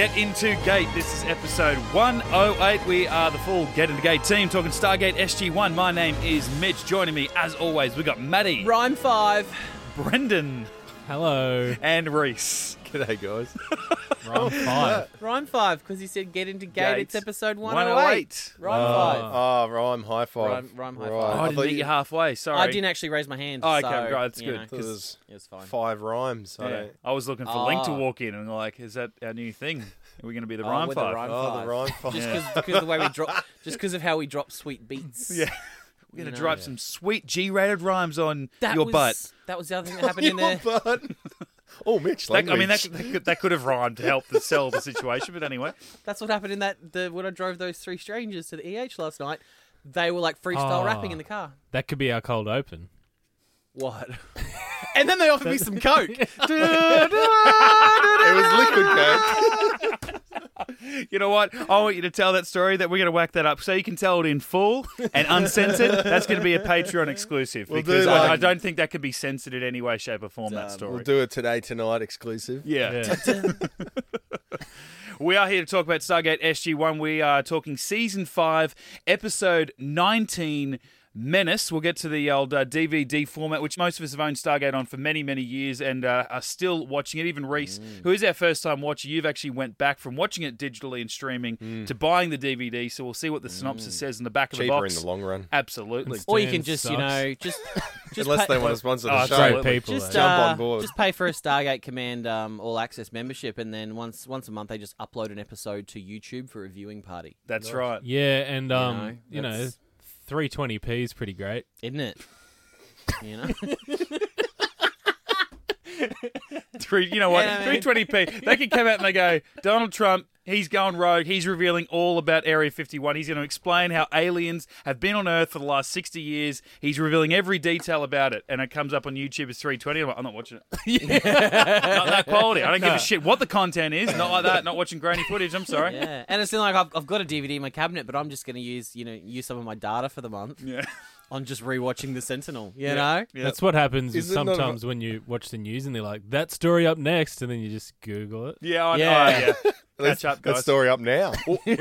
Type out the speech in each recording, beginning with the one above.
Get Into Gate. This is episode 108. We are the full Get Into Gate team talking Stargate SG1. My name is Mitch. Joining me, as always, we got Maddie, Rhyme five. Brendan, Hello. and Reese. G'day, guys. Rhyme five. Rhyme five because he said get into gate. Gate. It's episode 108. 108. Rhyme five. Ah, rhyme high five. Rhyme- rhyme high Right. five. Oh, I I didn't meet you you halfway. Sorry. I didn't actually raise my hand. Oh, okay, so, right, that's good, know, thought it was fine. five rhymes. I Yeah. don't- I was looking for Link to Ah. walk in and like, is that our new thing? Are we going to be the Oh, Rhyme with the rhyme- Oh, five. the rhyme five. Just because of the way we drop, just because of how we drop sweet beats. Yeah. We're going You to know. drop some sweet G-rated rhymes on That your was, butt. That was the other thing that happened in Your there. butt. oh, Mitch, That, I mean, that, that, could, that could have rhymed to help to sell the situation, but anyway. That's what happened in that the when I drove those three strangers to the EH last night. They were like freestyle Ah. rapping in the car. That could be our cold open. What? and then they offered me some coke. it was liquid coke. You know what? I want you to tell that story. That we're going to whack that up so you can tell it in full and uncensored. That's going to be a Patreon exclusive We'll because do, I, like- I don't think that could be censored in any way, shape, or form. that um, story. We'll do it today, tonight, exclusive. yeah. Yeah. we are here to talk about Stargate SG One. We are talking season five, episode nineteen. Menace. We'll get to the old uh, DVD format, which most of us have owned Stargate on for many, many years and uh, are still watching it. Even Reese, Mm. who is our first time watcher, you've actually went back from watching it digitally and streaming to buying the DVD. So we'll see what the synopsis says in the back of the Mm. Cheaper box. in the long run. Absolutely. or you can just, you know, just just Unless pay, they want to sponsor Oh, the show. People. just though. Jump uh, on board. Just pay for a Stargate Command um, All Access membership, and then once once a month they just upload an episode to YouTube for a viewing party. That's right. yeah, and um, know, you know, that's- 320p is pretty great. Isn't it? You know, Three, you know what? Yeah, I mean- 320p. They could come out and they go, Donald Trump, he's going rogue. He's revealing all about Area 51. He's going to explain how aliens have been on Earth for the last 60 years. He's revealing every detail about it. And it comes up on YouTube as 320. I'm, like, I'm not watching it. not that quality. I don't give a shit what the content is. Not like that. Not watching grainy footage. I'm sorry. yeah. And it's like I've, I've got a DVD in my cabinet, but I'm just going to use you know use some of my data for the month Yeah. on just rewatching The Sentinel. You Yeah. know, Yeah. That's what happens Is it not a- sometimes when you watch the news and they're like, that story up next, and then you just Google it. Yeah, I know. Yeah. Yeah. Let's- Catch up, That guys. story up now. they,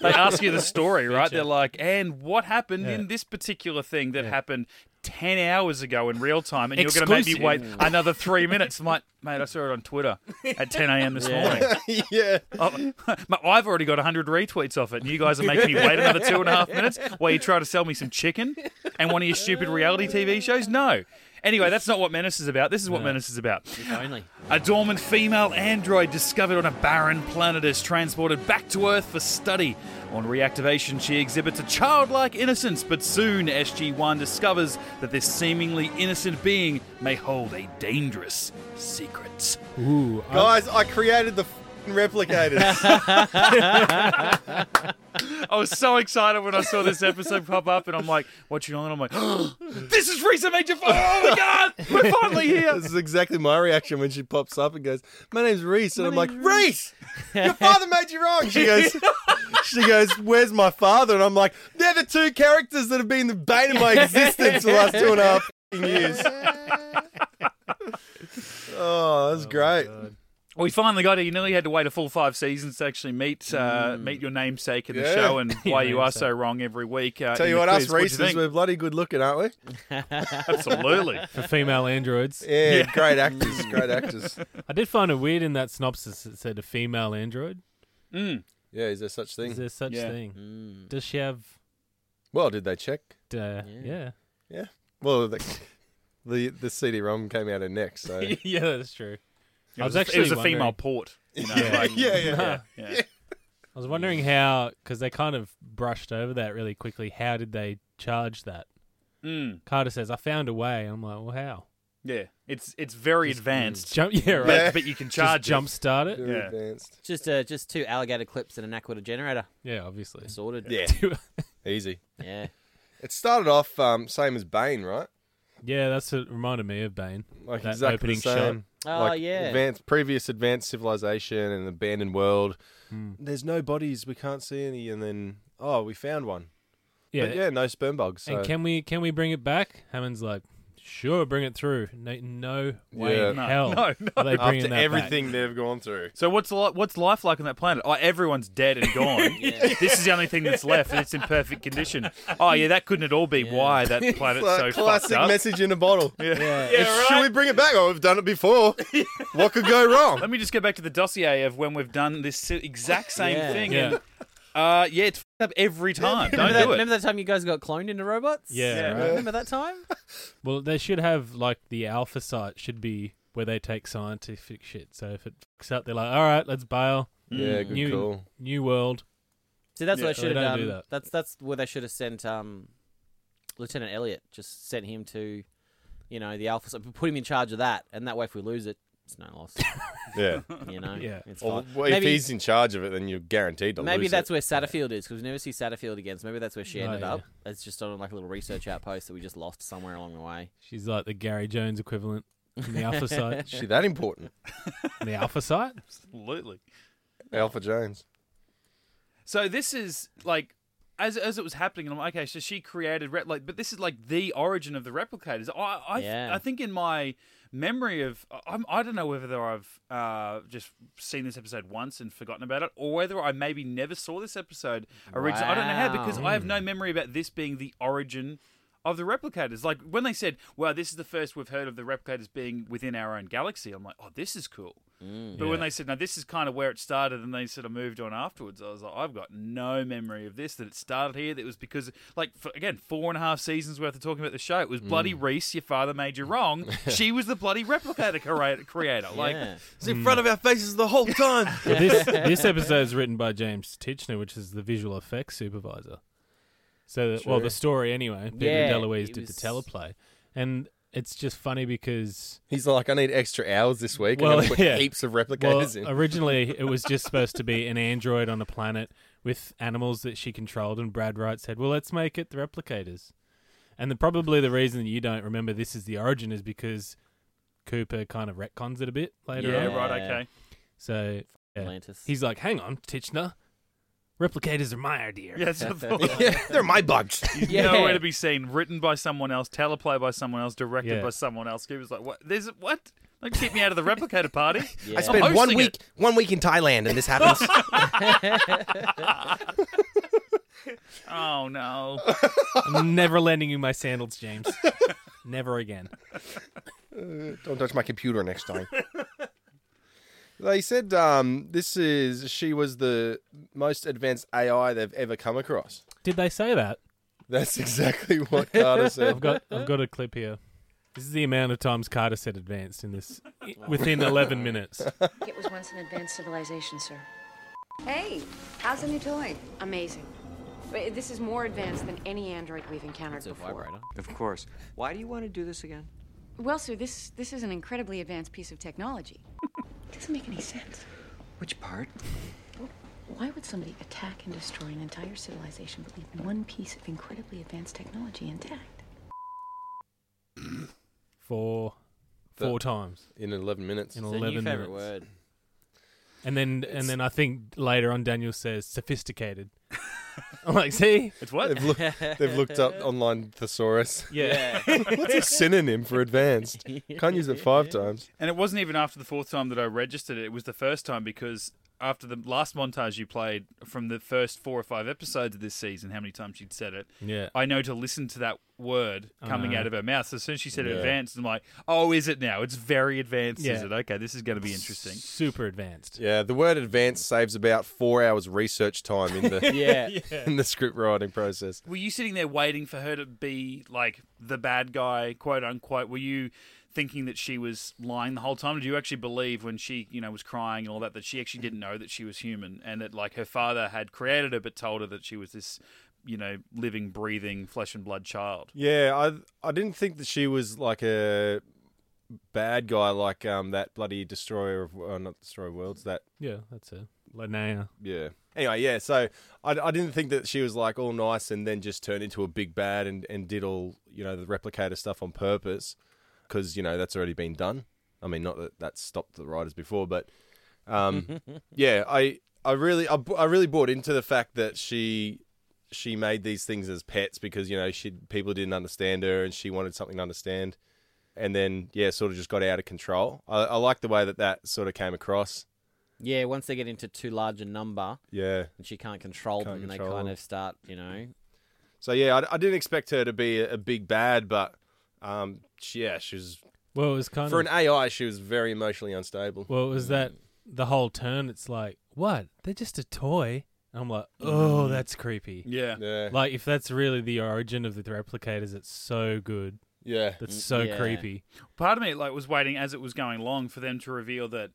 they ask you the story, right? They're like, and what happened in this particular thing that happened 10 hours ago in real time, and you're going to make me wait another three minutes. I'm like, mate, I saw it on Twitter at 10 a.m. this Yeah. morning. yeah. Oh, I've already got 100 retweets off it, and you guys are making me wait another two and a half minutes while you try to sell me some chicken and one of your stupid reality TV shows? No. Anyway, that's not what Menace is about. This is what Menace is about. if only. A dormant female android discovered on a barren planet is transported back to Earth for study. On reactivation, she exhibits a childlike innocence, but soon SG1 discovers that this seemingly innocent being may hold a dangerous secret. Ooh, I- Guys, I created the f***ing replicators. I was so excited when I saw this episode pop up, and I'm like, watching on, I'm like, this is Risa Major. Oh my god, we're finally here. this is exactly my reaction when she pops up and goes, "My name's Reese," and I'm like, "Reese, your father made you wrong." She goes, "She goes, where's my father?" And I'm like, "They're the two characters that have been the bane of my existence for the last two and a half years." Oh, that's great. We finally got it. You nearly had to wait a full five seasons to actually meet uh, meet your namesake in the Yeah. show, and why you are so wrong every week. Uh, Tell you the what, quiz. us What'd you Reeses, think? we're bloody good looking, aren't we? absolutely. for female androids. Yeah, great actors, great actors. I did find it weird in that synopsis it said a female android. Mm. Yeah, is there such thing? Is there such Yeah. thing? Mm. Does she have? Well, did they check? Uh, yeah. yeah Well, the the, the CD-ROM came out in next, so Yeah. that's true. It I was, was actually it was a wondering- female port. You know, Yeah. like- Yeah, yeah. yeah, yeah. I was wondering how, because they kind of brushed over that really quickly. How did they charge that? Mm. Carter says, "I found a way." I'm like, "Well, how?" Yeah, it's it's very advanced, Jump, yeah, right. but, Yeah. but you can Just charge jump it. start it. very Yeah. advanced. Just uh, just two alligator clips and a naquadah generator. Yeah, obviously. Sorted. Yeah, easy. Yeah. It started off um, same as Bane, right? yeah, that's what reminded me of Bane. Like That exactly opening the same. Oh, like yeah. Advanced, previous advanced civilization and abandoned world. Hmm. There's no bodies. We can't see any. And then oh, we found one. Yeah, But yeah, no sperm bugs. So. and can we can we bring it back? Hammond's like, sure, bring it through. No, no way Yeah. in No, hell no, no. are they bringing After that everything back. they've gone through. So what's li- what's life like on that planet? Oh, everyone's dead and gone. This is the only thing that's left, and it's in perfect condition. Oh yeah, that couldn't at all be why that planet's It's so like classic fucked up. message in a bottle. Yeah. Yeah, Should right. we bring it back? Oh, we've done it before. what could go wrong? Let me just go back to the dossier of when we've done this si- exact same Yeah. thing. Yeah. And, uh, yeah, it's fucked up every time. Don't Remember that, do it. remember that time you guys got cloned into robots? Yeah, Yeah. right. Remember that time? Well, they should have like the alpha site should be where they take scientific shit. So if it fucks up, they're like, all right, let's bail. Yeah, good New call. new world. See, that's Yeah, what so they should they have don't done. do that. That's that's where they should have sent um, Lieutenant Elliot. Just sent him to, you know, the Alpha. site, Put him in charge of that, and that way, if we lose it, it's no loss. Yeah. You know, Yeah. It's Well, fine. well, if maybe he's in charge of it, then you're guaranteed to lose. maybe lose that's it. where Satterfield is because we never see Satterfield again. So maybe that's where she Oh, ended yeah. up. It's just on like a little research outpost that we just lost somewhere along the way. She's like the Gary Jones equivalent in the alpha site. Is she that important? In the alpha site. Absolutely. Alpha Jones. So this is like as as it was happening, and I'm like, okay, so she created rep- like, but this is like the origin of the replicators. I I, Yeah. I think in my memory of I'm, I don't know whether I've uh, just seen this episode once and forgotten about it, or whether I maybe never saw this episode originally. I don't know how because I have no memory about this being the origin of the replicators. Like when they said, "Well, this is the first we've heard of the replicators being within our own galaxy," I'm like, "Oh, this is cool." Mm. But when they said, "No, this is kind of where it started," and they sort of moved on afterwards, I was like, "I've got no memory of this. That it started here. That it was because, like, for, again, four and a half seasons worth of talking about the show. It was bloody mm. Reese. Your father made you wrong. she was the bloody replicator crea- creator. Like, yeah. It's in mm. front of our faces the whole time. Well, this this episode is written by James Tichenor, which is the visual effects supervisor. So, that, well, the story anyway. Peter Yeah, DeLuise it did the teleplay, and it's just funny because He's like, I need extra hours this week. Well, I'm going to put yeah. heaps of well, replicators in. originally it was just supposed to be an android on a planet with animals that she controlled, and Brad Wright said, "Well, let's make it the replicators." And the, probably the reason you don't remember this is the origin is because Cooper kind of retcons it a bit later yeah, on. right, okay. So yeah. Atlantis. he's like, "Hang on, Tichenor, replicators are my idea." Yeah, that's what I thought. yeah, they're my bugs. Yeah. Nowhere to be seen. Written by someone else, teleplay by someone else, directed Yeah. by someone else. He was like, "What? There's what? Don't keep me out of the replicator party." Yeah. I I'm spent one hosting week, it. one week in Thailand, and this happens. Oh no. I'm never lending you my sandals, James. never again. Don't touch my computer next time. They said um, this is she was the most advanced AI they've ever come across. Did they say that? That's exactly what Carter said. I've got I've got a clip here. This is the amount of times Carter said advanced in this within 11 minutes. It was once an advanced civilization, sir. Hey, how's the new toy? Amazing. But This is more advanced than any android we've encountered It's a before. vibrator. Of course. Why do you want to do this again? Well, sir, this this is an incredibly advanced piece of technology. It doesn't make any sense. Which part? Why would somebody attack and destroy an entire civilization but leave one piece of incredibly advanced technology intact? Four four times in 11 minutes. in It's a 11 new favorite minutes. word. And then and then I think later on Daniel says sophisticated. I'm like, see? It's what? They've, look, they've looked up online thesaurus. Yeah. What's a synonym for advanced? Can't use it five times. And it wasn't even after the fourth time that I registered it. It was the first time because after the last montage you played from the first four or five episodes of this season, how many times she'd said it, Yeah. I know to listen to that word coming Uh. out of her mouth. So as soon as she said Yeah. advanced, I'm like, oh, is it now? It's very advanced, is Yeah. it? Okay, this is going to be interesting. Super advanced. Yeah, the word advanced saves about four hours research time in the Yeah. in the script writing process. Were you sitting there waiting for her to be like the bad guy, quote unquote? Were you thinking that she was lying the whole time? Did you actually believe when she, you know, was crying and all that that she actually didn't know that she was human and that like her father had created her but told her that she was this, you know, living, breathing, flesh and blood child? Yeah, I I didn't think that she was like a bad guy like um that bloody destroyer of uh, not destroyer of worlds that Yeah, that's it. Linea. yeah. Anyway, yeah. So I, I didn't think that she was like all nice and then just turned into a big bad and, and did all you know the replicator stuff on purpose because you know that's already been done. I mean, not that that stopped the writers before, but um, yeah, I I really I, I really bought into the fact that she she made these things as pets because you know she people didn't understand her and she wanted something to understand. and then yeah, sort of just got out of control. I, I like the way that that sort of came across. Yeah, once they get into too large a number Yeah. and she can't control Can't them, control they kind them. of start, you know. So yeah, I, I didn't expect her to be a, a big bad, but um, she- yeah, she was Well, it was kind for of an AI, she was very emotionally unstable. well, it was that the whole turn. It's like what? They're just a toy. And I'm like, oh, that's creepy. Yeah. Yeah, Like if that's really the origin of the replicators, it's so good. yeah, That's Mm, so yeah. creepy. Part of me like was waiting as it was going along for them to reveal that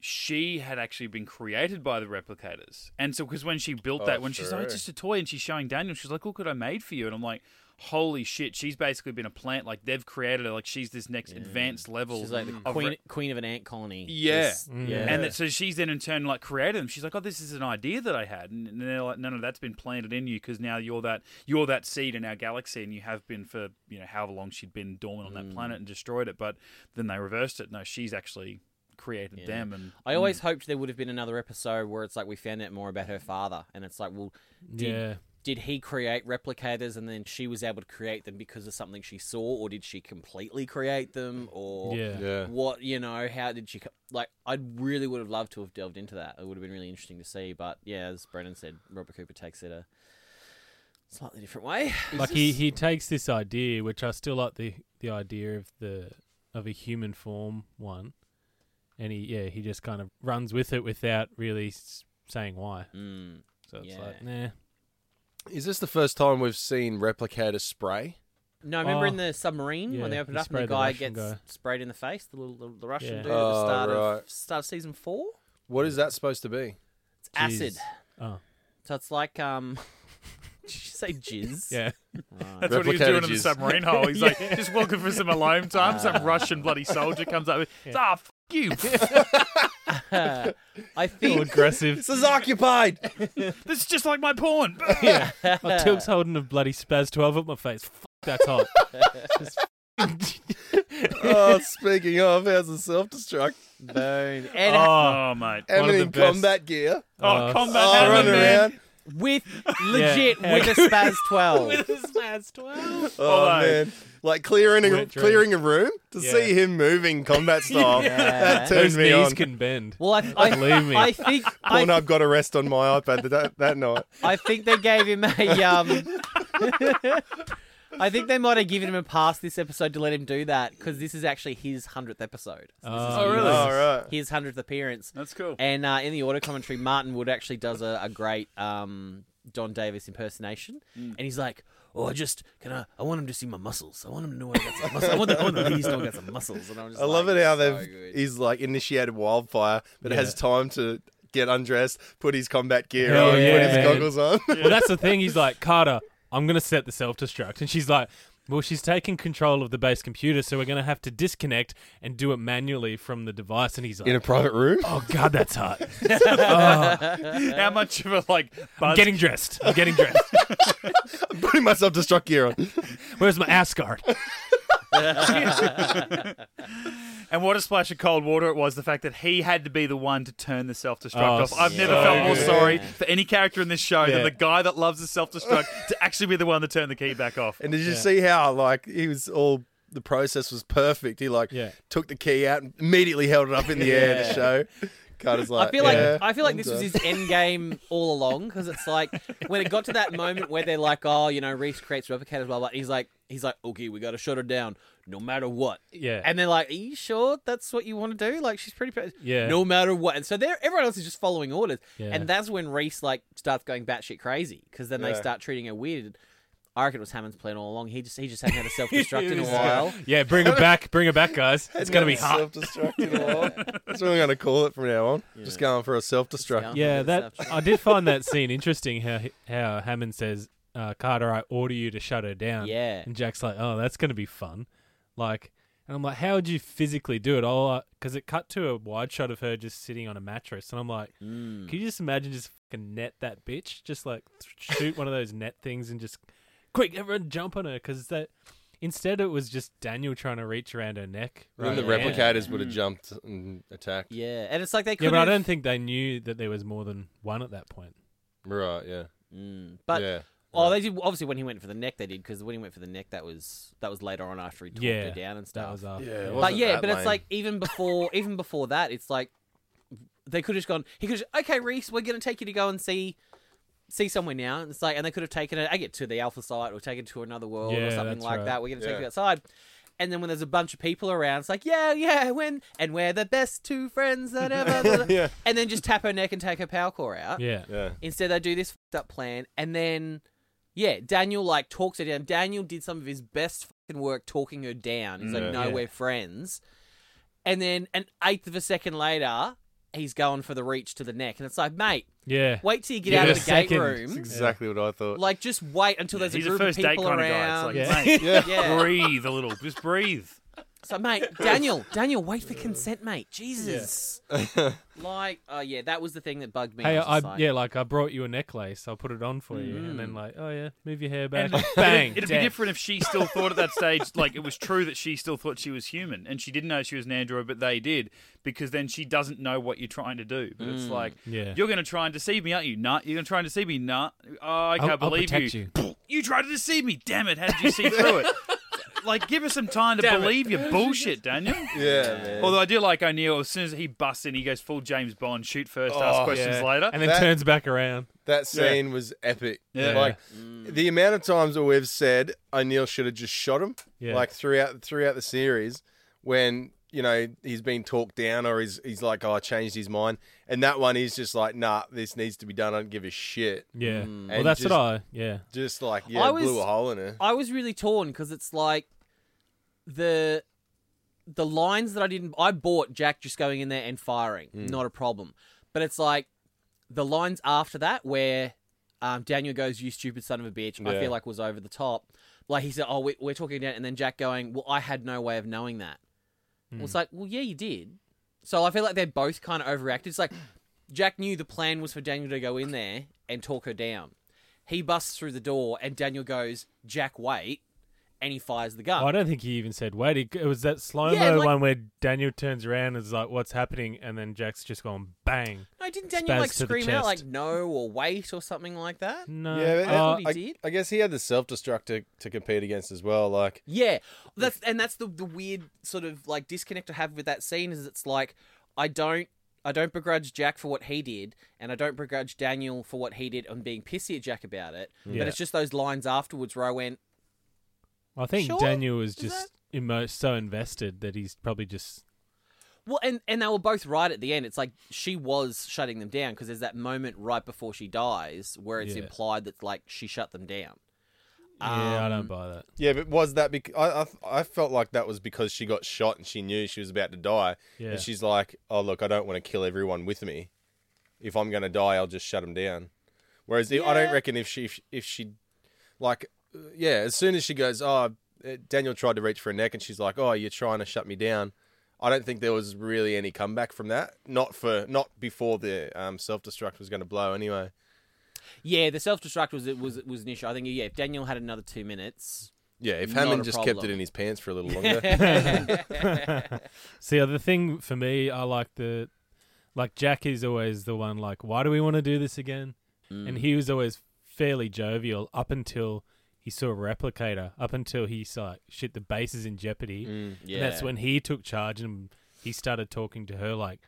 she had actually been created by the replicators. And so because when she built Oh, that, when she's like, sure. it's just a toy, and she's showing Daniel, she's like, look what I made for you, and I'm like. Holy shit! She's basically been a plant. Like they've created her. Like she's this next advanced level. She's like the of queen re- queen of an ant colony. Yeah. Just- Mm. yeah. And that, so she's then in turn like created them. She's like, "Oh, this is an idea that I had," and they're like, "No, no, that's been planted in you because now you're that you're that seed in our galaxy, and you have been for you know however long she'd been dormant on that Mm. planet and destroyed it." But then they reversed it. No, she's actually created Yeah. them, and I always hoped there would have been another episode where it's like we found out more about her father, and it's like, well, did, yeah. Did he create replicators and then she was able to create them because of something she saw, or did she completely create them, or Yeah. yeah. what you know? How did she co- like? I really would have loved to have delved into that. It would have been really interesting to see. But yeah, as Brennan said, Robert Cooper takes it a slightly different way. Like he, he takes this idea, which I still like the the idea of the of a human form one, and he yeah he just kind of runs with it without really saying why. Mm. So it's Yeah. like nah. Is this the first time we've seen replicator spray? No, I remember Oh, in the submarine yeah, when they opened up and the sprayed the guy gets guy. sprayed in the face, the little the, the Russian Yeah. dude at the Oh, start of start of season four. What is that supposed to be? It's acid. Jizz. Oh So it's like um. Did you say jizz? yeah. Right. that's what he was Replicator doing in the submarine hole. He's like just looking for some alone time. Some Russian bloody soldier comes up. with, Ah, f- you! I All think aggressive. This is occupied. this is just like my porn. yeah. Oh, Teal'c's holding a bloody SPAS twelve at my face. Fuck, that's hot. Oh, speaking of, how's the self destruct? Boom. And oh, oh mate. One of Having the in best. combat gear. Oh, Uh, combat Oh, hammer, running man. around. with legit Yeah. with a SPAS twelve. With a SPAS twelve. Oh Although- man, like clearing a clearing a room to Yeah. see him moving combat style. Yeah. That turns Those me knees on. can bend. well, I, I, Believe me. I think I, Pornhub got a rest on my iPad that that night. I think they gave him a um. I think they might have given him a pass this episode to let him do that because this is actually his hundredth episode. So this Oh, his- really? Oh right. His hundredth appearance. That's cool. And uh, in the auto commentary, Martin Wood actually does a, a great um, Don Davis impersonation, Mm. and he's like, "Oh, I just can I? I want him to see my muscles. I want him to know I got some muscles. I want the, I want the ladies to know I got some muscles." And I'm just I love it how so they've good. he's like initiated wildfire, but Yeah. has time to get undressed, put his combat gear Hell on, yeah, put his man. goggles on. Well, that's the thing. He's like, Carter, I'm going to set the self destruct. And she's like, well, she's taking control of the base computer, so we're going to have to disconnect and do it manually from the device. And he's like, In a private room. oh, God, that's hot. Oh, How much of a like I'm buzz getting dressed. I'm getting dressed. I'm putting myself to destruct gear on. Where's my ass guard? And what a splash of cold water it was, the fact that he had to be the one to turn the self destruct Oh, off. I've never so felt more good. sorry for any character in this show Yeah. than the guy that loves the self destruct to actually be the one to turn the key back off. And did you Yeah. see how like he was all the process was perfect. He like Yeah. took the key out and immediately held it up in the air to show. Carter's like, I feel like yeah, I feel like I'm this was his end game all along because it's like when it got to that moment where they're like, oh, you know, Reese creates replicators, blah blah. He's like, he's like, okay, we got to shut her down, no matter what. Yeah. And they're like, are you sure that's what you want to do? Like, she's pretty, pre- Yeah. no matter what. And so they're everyone else is just following orders, Yeah. and that's when Reese like starts going batshit crazy because then they start treating her weird. I reckon it was Hammond's plan all along. He just he just hadn't had a self destruct in a while. yeah, bring her back. Bring her back, guys. It's going to be hot. Self-destructing a lot. That's what I'm going to call it from now on. Just going for a self-destruct. Yeah, Yeah, that I did find that scene interesting. How how Hammond says, uh, "Carter, I order you to shut her down." Yeah. and Jack's like, "Oh, that's going to be fun." Like, and I'm like, "How would you physically do it?" Oh, because it cut to a wide shot of her just sitting on a mattress, and I'm like, Mm. "Can you just imagine just fucking net that bitch? Just like shoot one of those net things and just quick, everyone jump on her." Because that instead it was just Daniel trying to reach around her neck. Then the rather than- replicators would have jumped and attacked. Yeah, and it's like they could. Yeah, but I don't think they knew that there was more than one at that point. Right, yeah. Mm. But yeah. Oh, they did. Obviously, when he went for the neck, they did because when he went for the neck, that was that was later on after he talked Yeah, her down and stuff. That was after. Yeah, it but wasn't yeah, that but it's lame. like even before, even before that, it's like they could have just gone. He could, have, okay, Reese, we're going to take you to go and see see somewhere now. And it's like, and they could have taken it, I get to the Alpha site or taken it to another world Yeah, or something like right. that. We're going to take Yeah. you outside. And then when there's a bunch of people around, it's like, yeah, yeah, when and we're the best two friends that ever. Yeah. And then just tap her neck and take her power core out. Yeah. Yeah. Instead, they do this fucked up plan, and then, yeah, Daniel like talks her down. Daniel did some of his best fucking work talking her down. He's like, "No, Yeah. we're friends." And then an eighth of a second later, he's going for the reach to the neck, and it's like, mate, Yeah. wait till you get Give out of a the gate second. That's room. exactly what I thought. Like, just wait until there's He's a a group first of date people kind around. of guy. It's like, Yeah. mate, Yeah. breathe a little. Just breathe. So, mate, Daniel, Daniel, wait for consent, mate. Jesus. like, oh yeah, that was the thing that bugged me. Hey, I was I, just like, yeah, like I brought you a necklace. I'll put it on for you, and Mm. then like, oh yeah, move your hair back. And Bang. It'd be dead. different if she still thought at that stage, like it was true that she still thought she was human, and she didn't know she was an android, but they did, because then she doesn't know what you're trying to do. But it's like, Yeah. you're going to try and deceive me, aren't you? Nut. You're going to try and deceive me, nut. Oh, I can't I'll- I'll believe protect you. you. You tried to deceive me. Damn it! How did you see through it? Like, give us some time to Damn it. believe your bullshit, Daniel. yeah, man. Although I do like O'Neill. As soon as he busts in, he goes full James Bond. Shoot first, ask Oh, questions Yeah. later. and then That- turns back around. that scene was epic. Yeah. Like the amount of times that we've said O'Neill should have just shot him. Yeah. Like throughout throughout the series, when you know he's been talked down or he's he's like, oh, I changed his mind, and that one he's just like, nah, this needs to be done. I don't give a shit. Yeah. Mm. Well, that's just- what I. Yeah. Just like yeah, I was- blew a hole in her. I was really torn because it's like the the lines that I didn't. I bought Jack just going in there and firing, not a problem. But it's like the lines after that where um, Daniel goes, "You stupid son of a bitch," I feel like was over the top. Like he said, "Oh, we, we're talking down," and then Jack going, "Well, I had no way of knowing that." Well, it's like, well, yeah, you did. So I feel like they're both kind of overreacted. It's like Jack knew the plan was for Daniel to go in there and talk her down. He busts through the door, and Daniel goes, "Jack, wait!" And he fires the gun. Well, I don't think he even said wait. He, it was that slow mo Yeah, like- one where Daniel turns around and is like, "What's happening?" And then Jack's just gone bang. no, didn't Daniel like scream out like "no" or "wait" or something like that? No. yeah, but I uh, thought he I, did. I guess he had the self destruct to, to compete against as well. Like Yeah, that's and that's the the weird sort of like disconnect I have with that scene is it's like I don't I don't begrudge Jack for what he did, and I don't begrudge Daniel for what he did and being pissy at Jack about it. Yeah. But it's just those lines afterwards where I went, I think Sure? Daniel was Is just emo- so invested that he's probably just well, and and they were both right at the end. It's like she was shutting them down because there's that moment right before she dies where it's Yeah. implied that like she shut them down. yeah. I Um, don't buy that. yeah, but was that because I, I I felt like that was because she got shot and she knew she was about to die, Yeah. and she's like, oh look, I don't want to kill everyone with me. If I'm gonna die, I'll just shut them down. Whereas I don't reckon if she if she like yeah, as soon as she goes, oh, uh, Daniel tried to reach for her neck, and she's like, oh, you're trying to shut me down. I don't think there was really any comeback from that. Not for not before the um, self destruct was going to blow anyway. Yeah, the self destruct was it was was an issue. I think yeah, if Daniel had another two minutes, Yeah, if Hammond a just kept it in his pants for a little longer. See, the thing for me, I like the like Jack is always the one like, why do we want to do this again? Mm. And he was always fairly jovial up until he saw a replicator. Up until he saw like, shit, the base is in jeopardy. Mm. yeah, And that's when he took charge and he started talking to her like,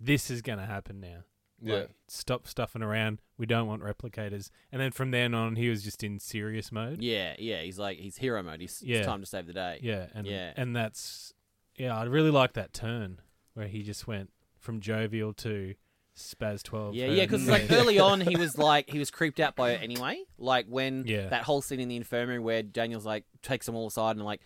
this is gonna happen now. yeah. Like, stop stuffing around. We don't want replicators. And then from then on, he was just in serious mode. Yeah, yeah, he's like he's hero mode. He's Yeah. it's time to save the day. Yeah, and Yeah. and that's yeah, I really like that turn where he just went from jovial to SPAS twelve. Yeah, yeah, because like early on, he was like he was creeped out by it anyway. Like when Yeah. that whole scene in the infirmary where Daniel's like takes them all aside and like,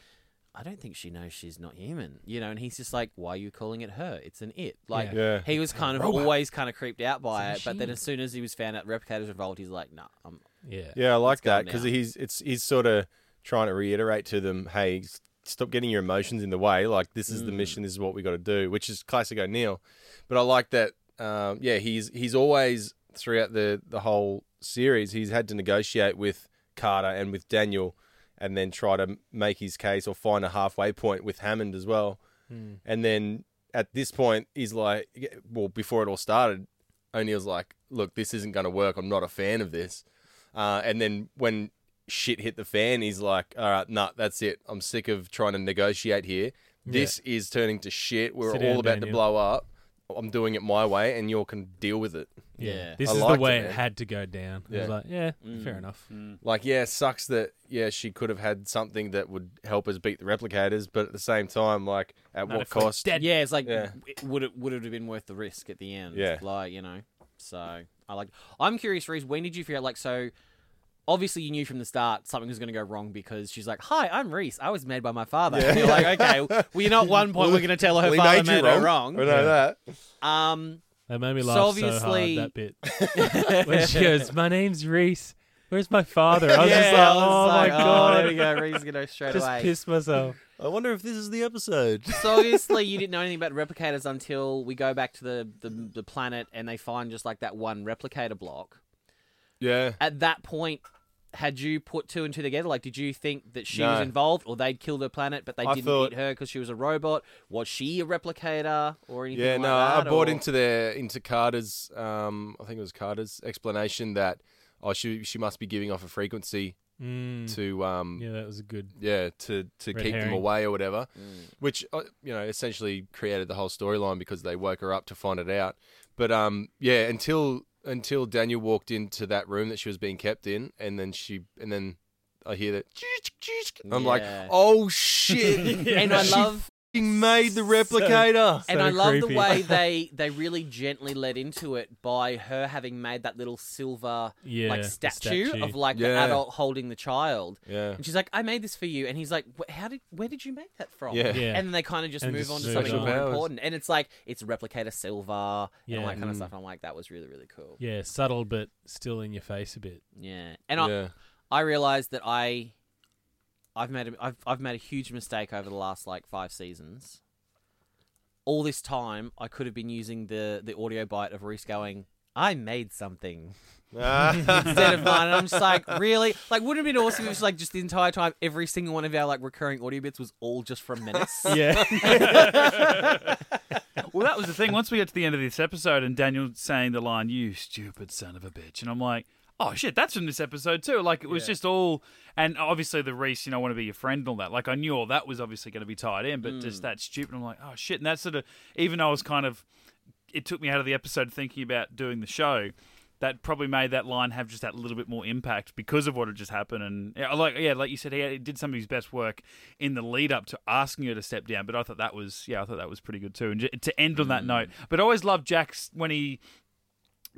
I don't think she knows she's not human, you know, and he's just like, why are you calling it her? It's an it. Like Yeah. he was kind of Robot. always kind of creeped out by it, It's a but then as soon as he was found out replicators revolt, he's like, nah, I'm yeah, Yeah, I like that because he's it's he's sort of trying to reiterate to them, hey, stop getting your emotions in the way. Like this is the Mm. mission. This is what we got to do, which is classic O'Neill. But I like that. Um, yeah, he's he's always throughout the the whole series he's had to negotiate with Carter and with Daniel, and then try to make his case or find a halfway point with Hammond as well. Hmm. And then at this point, he's like, well, before it all started, O'Neill's like, look, this isn't going to work. I'm not a fan of this. Uh, and then when shit hit the fan, he's like, "All right, nah, that's it. I'm sick of trying to negotiate here. This is turning to shit. We're Sit all about to blow up. I'm doing it my way, and you can deal with it." Yeah. This I is the way it, it, had to go down. I was Yeah. like, yeah, Mm. fair enough. Like, yeah, sucks that yeah she could have had something that would help us beat the replicators, but at the same time, like, at Not what cost? dead. Yeah, it's like Yeah. it- would it would it have been worth the risk at the end? Yeah. like you know. So I like. I'm curious, Reese. When did you figure out? Like, so obviously you knew from the start something was going to go wrong because she's like, "Hi, I'm Reese. I was made by my father." And you're like, "Okay, well, you know, at one point we're going to tell her We father made you made her wrong." I know that. Um, That made me laugh so, obviously- hard that bit when she goes, "My name's Reese. Where's my father?" I was yeah, just like, was "Oh like, my there god!" we go. Reese going to go straight just away. pissed myself. I wonder if this is the episode. So obviously you didn't know anything about replicators until we go back to the, the the planet and they find just like that one replicator block. Yeah. At that point, had you put two and two together? Like, did you think that she was involved, or they'd killed her planet, but they I didn't thought- eat her because she was a robot? Was she a replicator or anything? Yeah, like no, that, I bought or- into their into Carter's. Um, I think it was Carter's explanation that oh, she she must be giving off a frequency Mm. to um, Yeah, that was a good. yeah, to to Red keep them herring. away or whatever, Mm. which uh, you know essentially created the whole storyline because they woke her up to find it out. But um, yeah, until until Daniel walked into that room that she was being kept in, and then she and then I hear that. I'm like, oh shit! And I love f***ing made the replicator. and So I love the way they they really gently led into it by her having made that little silver Yeah, like statue, statue. of like the adult holding the child. yeah. And she's like, "I made this for you," and he's like, "How did? Where did you make that from?" Yeah. Yeah. And then they kind of just And move just on to something on. more important. And it's like it's replicator silver and all that kind of Mm. stuff. And I'm like, that was really really cool. Yeah, subtle but still in your face a bit. Yeah. And I. I realized that I I've made a, I've I've made a huge mistake over the last like five seasons. All this time, I could have been using the the audio bite of Reese going, "I made something." instead of mine. And I'm just like, really? Like, wouldn't it have been awesome if it was like just the entire time, every single one of our like recurring audio bits was all just from Menace? Yeah. Well, that was the thing. Once we get to the end of this episode and Daniel saying the line, "You stupid son of a bitch," and I'm like, "Oh shit, that's from this episode too." Like it was just all, and obviously the Reese, you know, I want to be your friend and all that. Like I knew all that was obviously going to be tied in, but just mm. that stupid. I'm like, "Oh shit," and that sort of, even though I was kind of, it took me out of the episode thinking about doing the show. That probably made that line have just that little bit more impact because of what had just happened, and yeah, like yeah, like you said, he did some of his best work in the lead up to asking her to step down. But I thought that was yeah, I thought that was pretty good too. And to end on that mm. note, but I always loved Jack's when he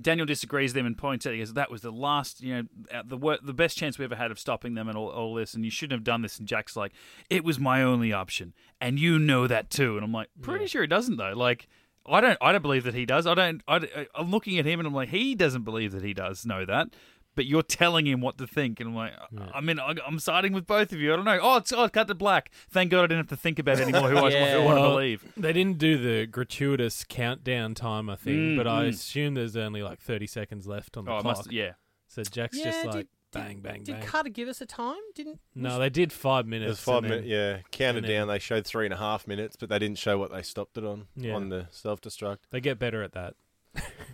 Daniel disagrees with them and points out he goes, "That was the last, you know, uh, the wor- the best chance we ever had of stopping them and all, all this, and you shouldn't have done this." And Jack's like, "It was my only option, and you know that too." And I'm like, "Pretty sure he doesn't though." Like, I don't, I don't believe that he does. I don't. I, I'm looking at him and I'm like, he doesn't believe that he does know that. But you're telling him what to think, and I'm like, I mean, I- I'm siding with both of you. I don't know. Oh, it's oh, cut to black. Thank God I didn't have to think about it anymore. Who I, Yeah. I want to Well, believe? They didn't do the gratuitous countdown timer thing, Mm, but I mm. assume there's only like 30 seconds left on the Oh, clock. must. Yeah. So Jack's Yeah, just like did- bang, bang, Did bang. Carter give us a time? Didn't no, they did five minutes. five minutes. Yeah, counted then- down. They showed three and a half minutes, but they didn't show what they stopped it on Yeah. on the self destruct. They get better at that.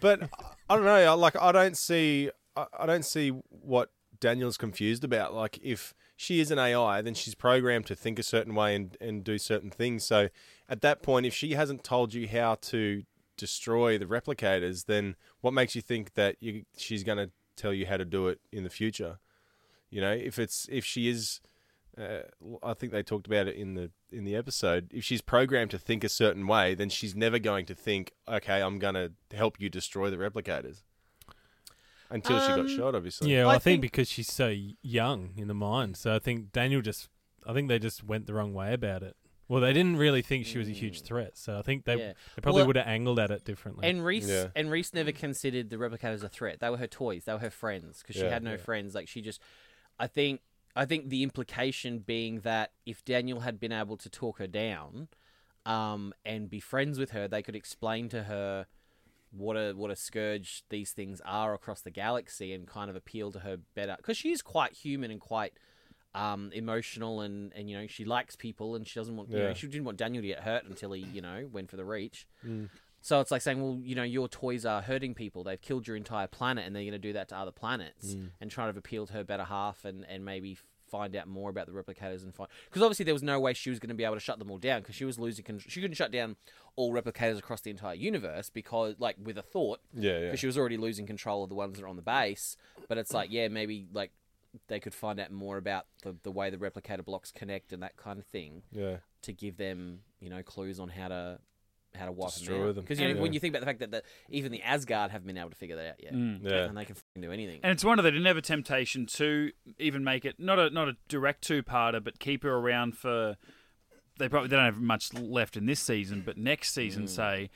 But I don't know. Like I don't see. I I don't see what Daniel's confused about. Like if she is an AI, then she's programmed to think a certain way and and do certain things. So at that point, if she hasn't told you how to destroy the replicators, then what makes you think that you, she's going to tell you how to do it in the future? You know, if it's if she is. Uh, I think they talked about it in the in the episode. If she's programmed to think a certain way, then she's never going to think, "Okay, I'm going to help you destroy the replicators." Until she Um, got shot, obviously. Yeah, well, I I, think, think- because she's so young in the mind. So I think Daniel just, I think they just went the wrong way about it. Well, they didn't really think she was a huge threat. So I think they, Yeah. they probably Well, would have angled at it differently. And Reese Yeah. and Reese never considered the replicators a threat. They were her toys. They were her friends because she Yeah. had no friends. Like she just, I think, I think the implication being that if Daniel had been able to talk her down, um, and be friends with her, they could explain to her what a what a scourge these things are across the galaxy and kind of appeal to her better because she is quite human and quite um, emotional and, and you know she likes people and she doesn't want you know Yeah. she didn't want Daniel to get hurt until he you know went for the reach. So it's like saying, well, you know, your toys are hurting people. They've killed your entire planet, and they're going to do that to other planets, and trying to appeal to her better half, and and maybe find out more about the replicators and find because obviously there was no way she was going to be able to shut them all down because she was losing control. She couldn't shut down all replicators across the entire universe because, like, with a thought, Yeah, yeah. because she was already losing control of the ones that are on the base. But it's like, yeah, maybe like they could find out more about the the way the replicator blocks connect and that kind of thing Yeah. to give them, you know, clues on how to how to wipe Destroy them out. them. Because you know, Yeah. when you think about the fact that the, even the Asgard haven't been able to figure that out yet, mm. Yeah. and they can fucking do anything. And it's one of the didn't have a temptation to even make it not a not a direct two parter, but keep her around for. They probably they don't have much left in this season, but next season, mm. say.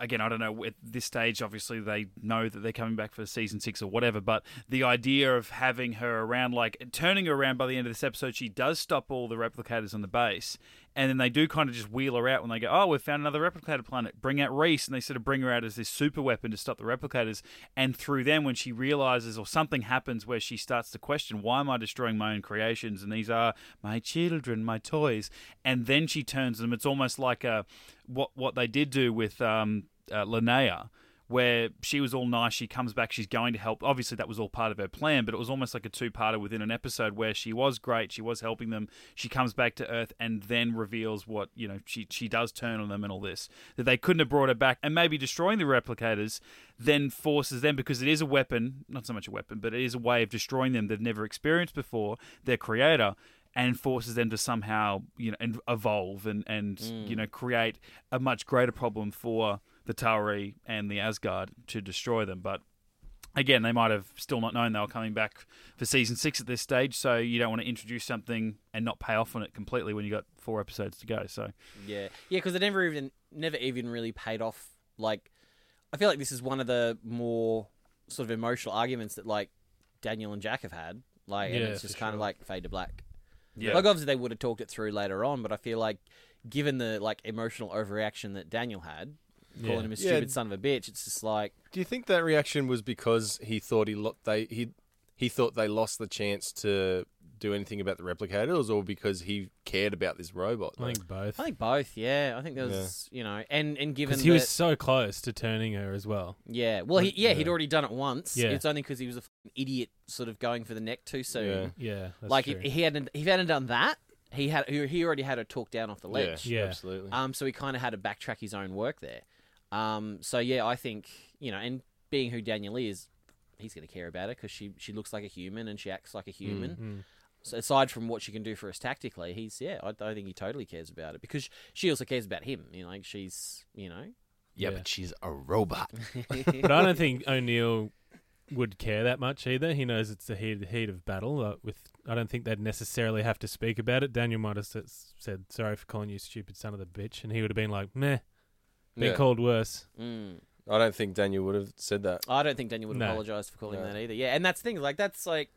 Again, I don't know. At this stage, obviously, they know that they're coming back for season six or whatever. But the idea of having her around, like turning her around by the end of this episode, she does stop all the replicators on the base, and then they do kind of just wheel her out when they go, "Oh, we've found another replicator planet. Bring out Reese," and they sort of bring her out as this super weapon to stop the replicators. And through them, when she realizes or something happens where she starts to question, "Why am I destroying my own creations? And these are my children, my toys." And then she turns them. It's almost like a what what they did do with um, uh, Linea where she was all nice. She comes back. She's going to help. Obviously, that was all part of her plan, but it was almost like a two-parter within an episode where she was great. She was helping them. She comes back to Earth and then reveals what you know. She she does turn on them and all this that they couldn't have brought her back and maybe destroying the replicators then forces them because it is a weapon, not so much a weapon, but it is a way of destroying them they've never experienced before. Their creator and forces them to somehow you know and evolve and and you mm. know create a much greater problem for the Tauri and the Asgard to destroy them. But again, they might have still not known they were coming back for season six at this stage. So you don't want to introduce something and not pay off on it completely when you got four episodes to go. So Yeah, yeah, because it never even never even really paid off. Like, I feel like this is one of the more sort of emotional arguments that like Daniel and Jack have had. Like, and it's just kind of like fade to black. yeah, Like, obviously they would have talked it through later on, but I feel like given the like emotional overreaction that Daniel had, calling him a Yeah. stupid son of a bitch, it's just like Do you think that reaction was because he thought he lo- they he he thought they lost the chance to do anything about the replicators, or because he cared about this robot? I think both. I think both. Yeah, I think there was you know, and and given Because he that, was so close to turning her as well. yeah, well, he, yeah, Yeah. he'd already done it once. Yeah. It's only because he was a fucking idiot, sort of going for the neck too soon. Yeah. Yeah, that's like true. if he hadn't if he hadn't done that, he had he he already had her talk down off the yeah, ledge. Yeah. absolutely. Um, so he kind of had to backtrack his own work there. Um, so yeah, I think you know, and being who Daniel is, he's going to care about it because she she looks like a human and she acts like a human. Mm. So aside from what she can do for us tactically, he's yeah, I, I think he totally cares about it because she also cares about him. You know, like she's you know, yeah, yeah. but she's a robot. But I don't think O'Neill would care that much either. He knows it's the heat, heat of battle. Uh, with I don't think they'd necessarily have to speak about it. Daniel might have said, "Sorry for calling you stupid son of the bitch," and he would have been like, "Meh, been Yeah. called worse." mm. I don't think Daniel would have said that. I don't think Daniel would have No. apologized for calling No. that either. Yeah, and that's the thing. Like that's like.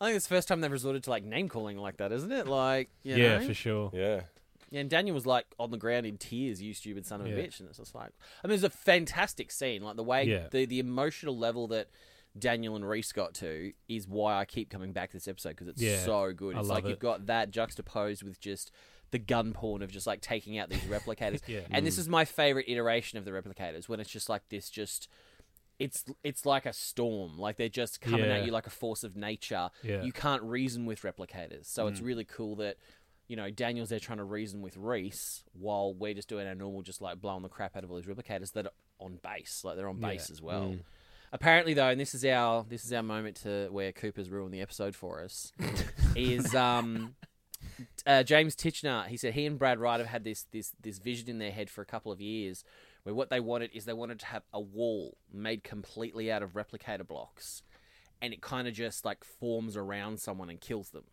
I think it's the first time they've resorted to like name calling like that, isn't it? Like, you yeah, know? for sure. Yeah, Yeah, and Daniel was like on the ground in tears, "You stupid son of a Yeah. bitch," and it's just like, I mean, it's a fantastic scene. Like the way Yeah. the the emotional level that Daniel and Reese got to is why I keep coming back to this episode because it's Yeah, so good. I It's love like it. you've got that juxtaposed with just the gun porn of just like taking out these replicators. Yeah. And this is my favorite iteration of the replicators when it's just like this, just. It's it's like a storm, like they're just coming Yeah. at you like a force of nature. Yeah. You can't reason with replicators, so Mm. it's really cool that you know, Daniel's there trying to reason with Reese while we're just doing our normal, just like blowing the crap out of all these replicators that are on base. Like they're on Yeah. base as well. Apparently, though, and this is our this is our moment to where Cooper's ruined the episode for us. is um, uh, James Tichenor? He said he and Brad Wright have had this this this vision in their head for a couple of years, where what they wanted is they wanted to have a wall made completely out of replicator blocks, and it kind of just like forms around someone and kills them.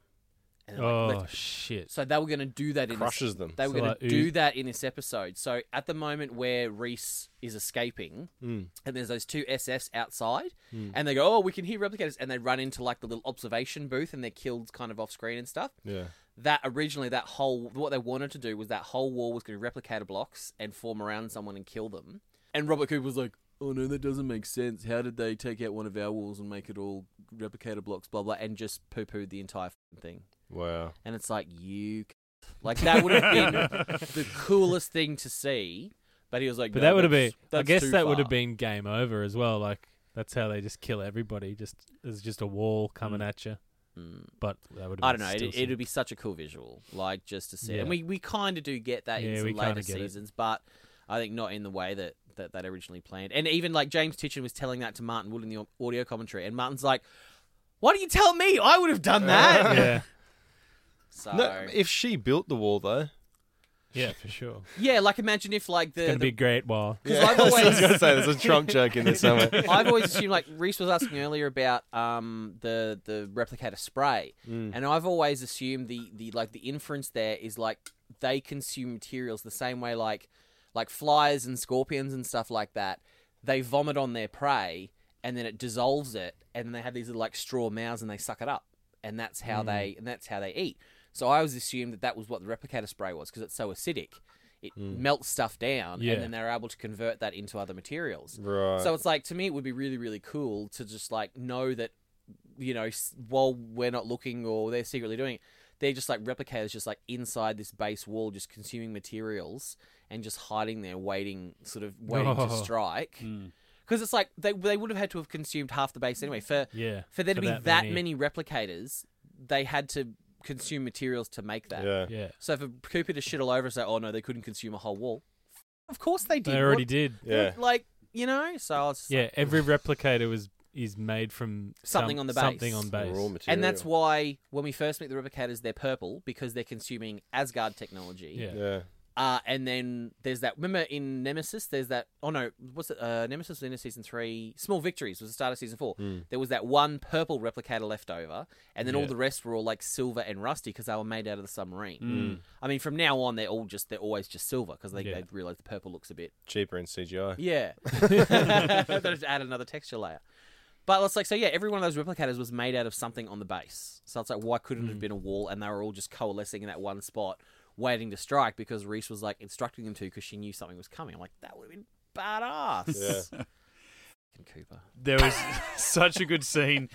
And they're like, Oh shit! so they were going to do that in crushes this, them. They were So going like to do that in this episode. So at the moment where Reese is escaping, Mm. and there's those two SS outside, and they go, "Oh, we can hear replicators," and they run into like the little observation booth, and they're killed kind of off screen and stuff. Yeah, That originally, that whole what they wanted to do was that whole wall was going to be replicator blocks and form around someone and kill them. And Robert Cooper was like, "Oh no, that doesn't make sense. How did they take out one of our walls and make it all replicator blocks? Blah blah," and just poo pooed the entire thing. wow. And it's like you, c- like that would have been the coolest thing to see. But he was like, But "No, that would have been. I guess that would have been game over as well. Like that's how they just kill everybody. Just there's just a wall coming mm. at you. Mm. But that would. I don't know. It, it would be such a cool visual, like just to see. it. Yeah. And we, we kind of do get that Yeah, in some later get it. seasons, but I think not in the way that, that that originally planned. And even like James Tichenor was telling that to Martin Wood in the audio commentary, and Martin's like, "Why do you tell me? I would have done that." yeah. So No, if she built the wall though, Yeah, for sure. yeah, like imagine if like It's the, gonna the be a great while. Because Yeah, I've I was always- going to say there's a Trump joke in there somewhere. I've always assumed like Reese was asking earlier about um the the replicator spray, Mm. and I've always assumed the the like the inference there is like they consume materials the same way like like flies and scorpions and stuff like that. They vomit on their prey and then it dissolves it, and then they have these little like straw mouths and they suck it up, and that's how they and that's how they eat. So I always assumed that that was what the replicator spray was because it's so acidic. It hmm. melts stuff down, Yeah. and then they're able to convert that into other materials. Right. So it's like to me, it would be really, really cool to just like know that, you know, while we're not looking or they're secretly doing it, they're just like replicators, just like inside this base wall, just consuming materials and just hiding there, waiting, sort of waiting to Oh. strike. Hmm. Because it's like they they would have had to have consumed half the base anyway. For Yeah. for there to for be that that, many. many. replicators, they had to consume materials to make that. yeah. Yeah. So for Cooper to shit all over and say, "Oh no, they couldn't consume a whole wall," of course they did. They already What- did. Yeah. Like you know, so I was just Yeah. like- Every replicator was is made from Something some- on the base. Something on base. Raw material. And that's why when we first meet the replicators, they're purple because they're consuming Asgard technology. Yeah. Yeah. Uh, and then there's that. Remember in Nemesis, there's that. Oh no, what's it? Uh, Nemesis was in season three. Small Victories was the start of season four. There was that one purple replicator left over, and then all the rest were all like silver and rusty because they were made out of the submarine. I mean, from now on, they're all just they're always just silver because they, Yeah. they realize the purple looks a bit Cheaper in CGI. yeah. they just add another texture layer. But it's like so yeah, every one of those replicators was made out of something on the base. So it's like why couldn't it have been a wall and they were all just coalescing in that one spot waiting to strike because Reese was like instructing them to because she knew something was coming. I'm like that would have been badass. Yeah. Cooper. There was such a good scene.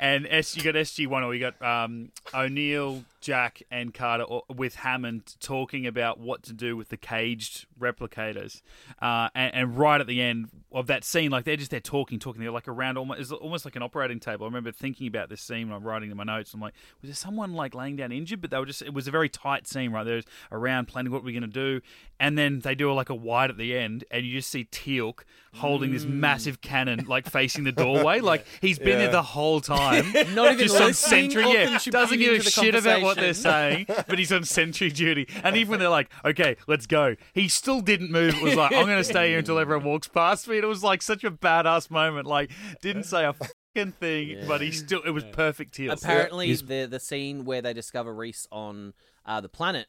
And S, you got SG One, or you got um, O'Neill, Jack, and Carter with Hammond talking about what to do with the caged replicators. Uh, and, and right at the end of that scene, like they're just there talking, talking. They're like around almost, it's almost like an operating table. I remember thinking about this scene when I'm writing in my notes. I'm like, was there someone like laying down injured? But they were just, it was a very tight scene, right? There's around planning what we're going to do. And then they do like a wide at the end, and you just see Teal'c holding this massive cannon, like facing the doorway. Like he's been Yeah. there the whole time. Not even just on listening sentry, or yeah. Doesn't give a shit about what they're saying, but he's on sentry duty. And even when they're like, "Okay, let's go," he still didn't move. It was like, "I'm going to stay here until everyone walks past me." And it was like such a badass moment. Like, didn't say a fucking thing, but he still. It was perfect. Teal. Apparently, He's- the the scene where they discover Reese on uh, the planet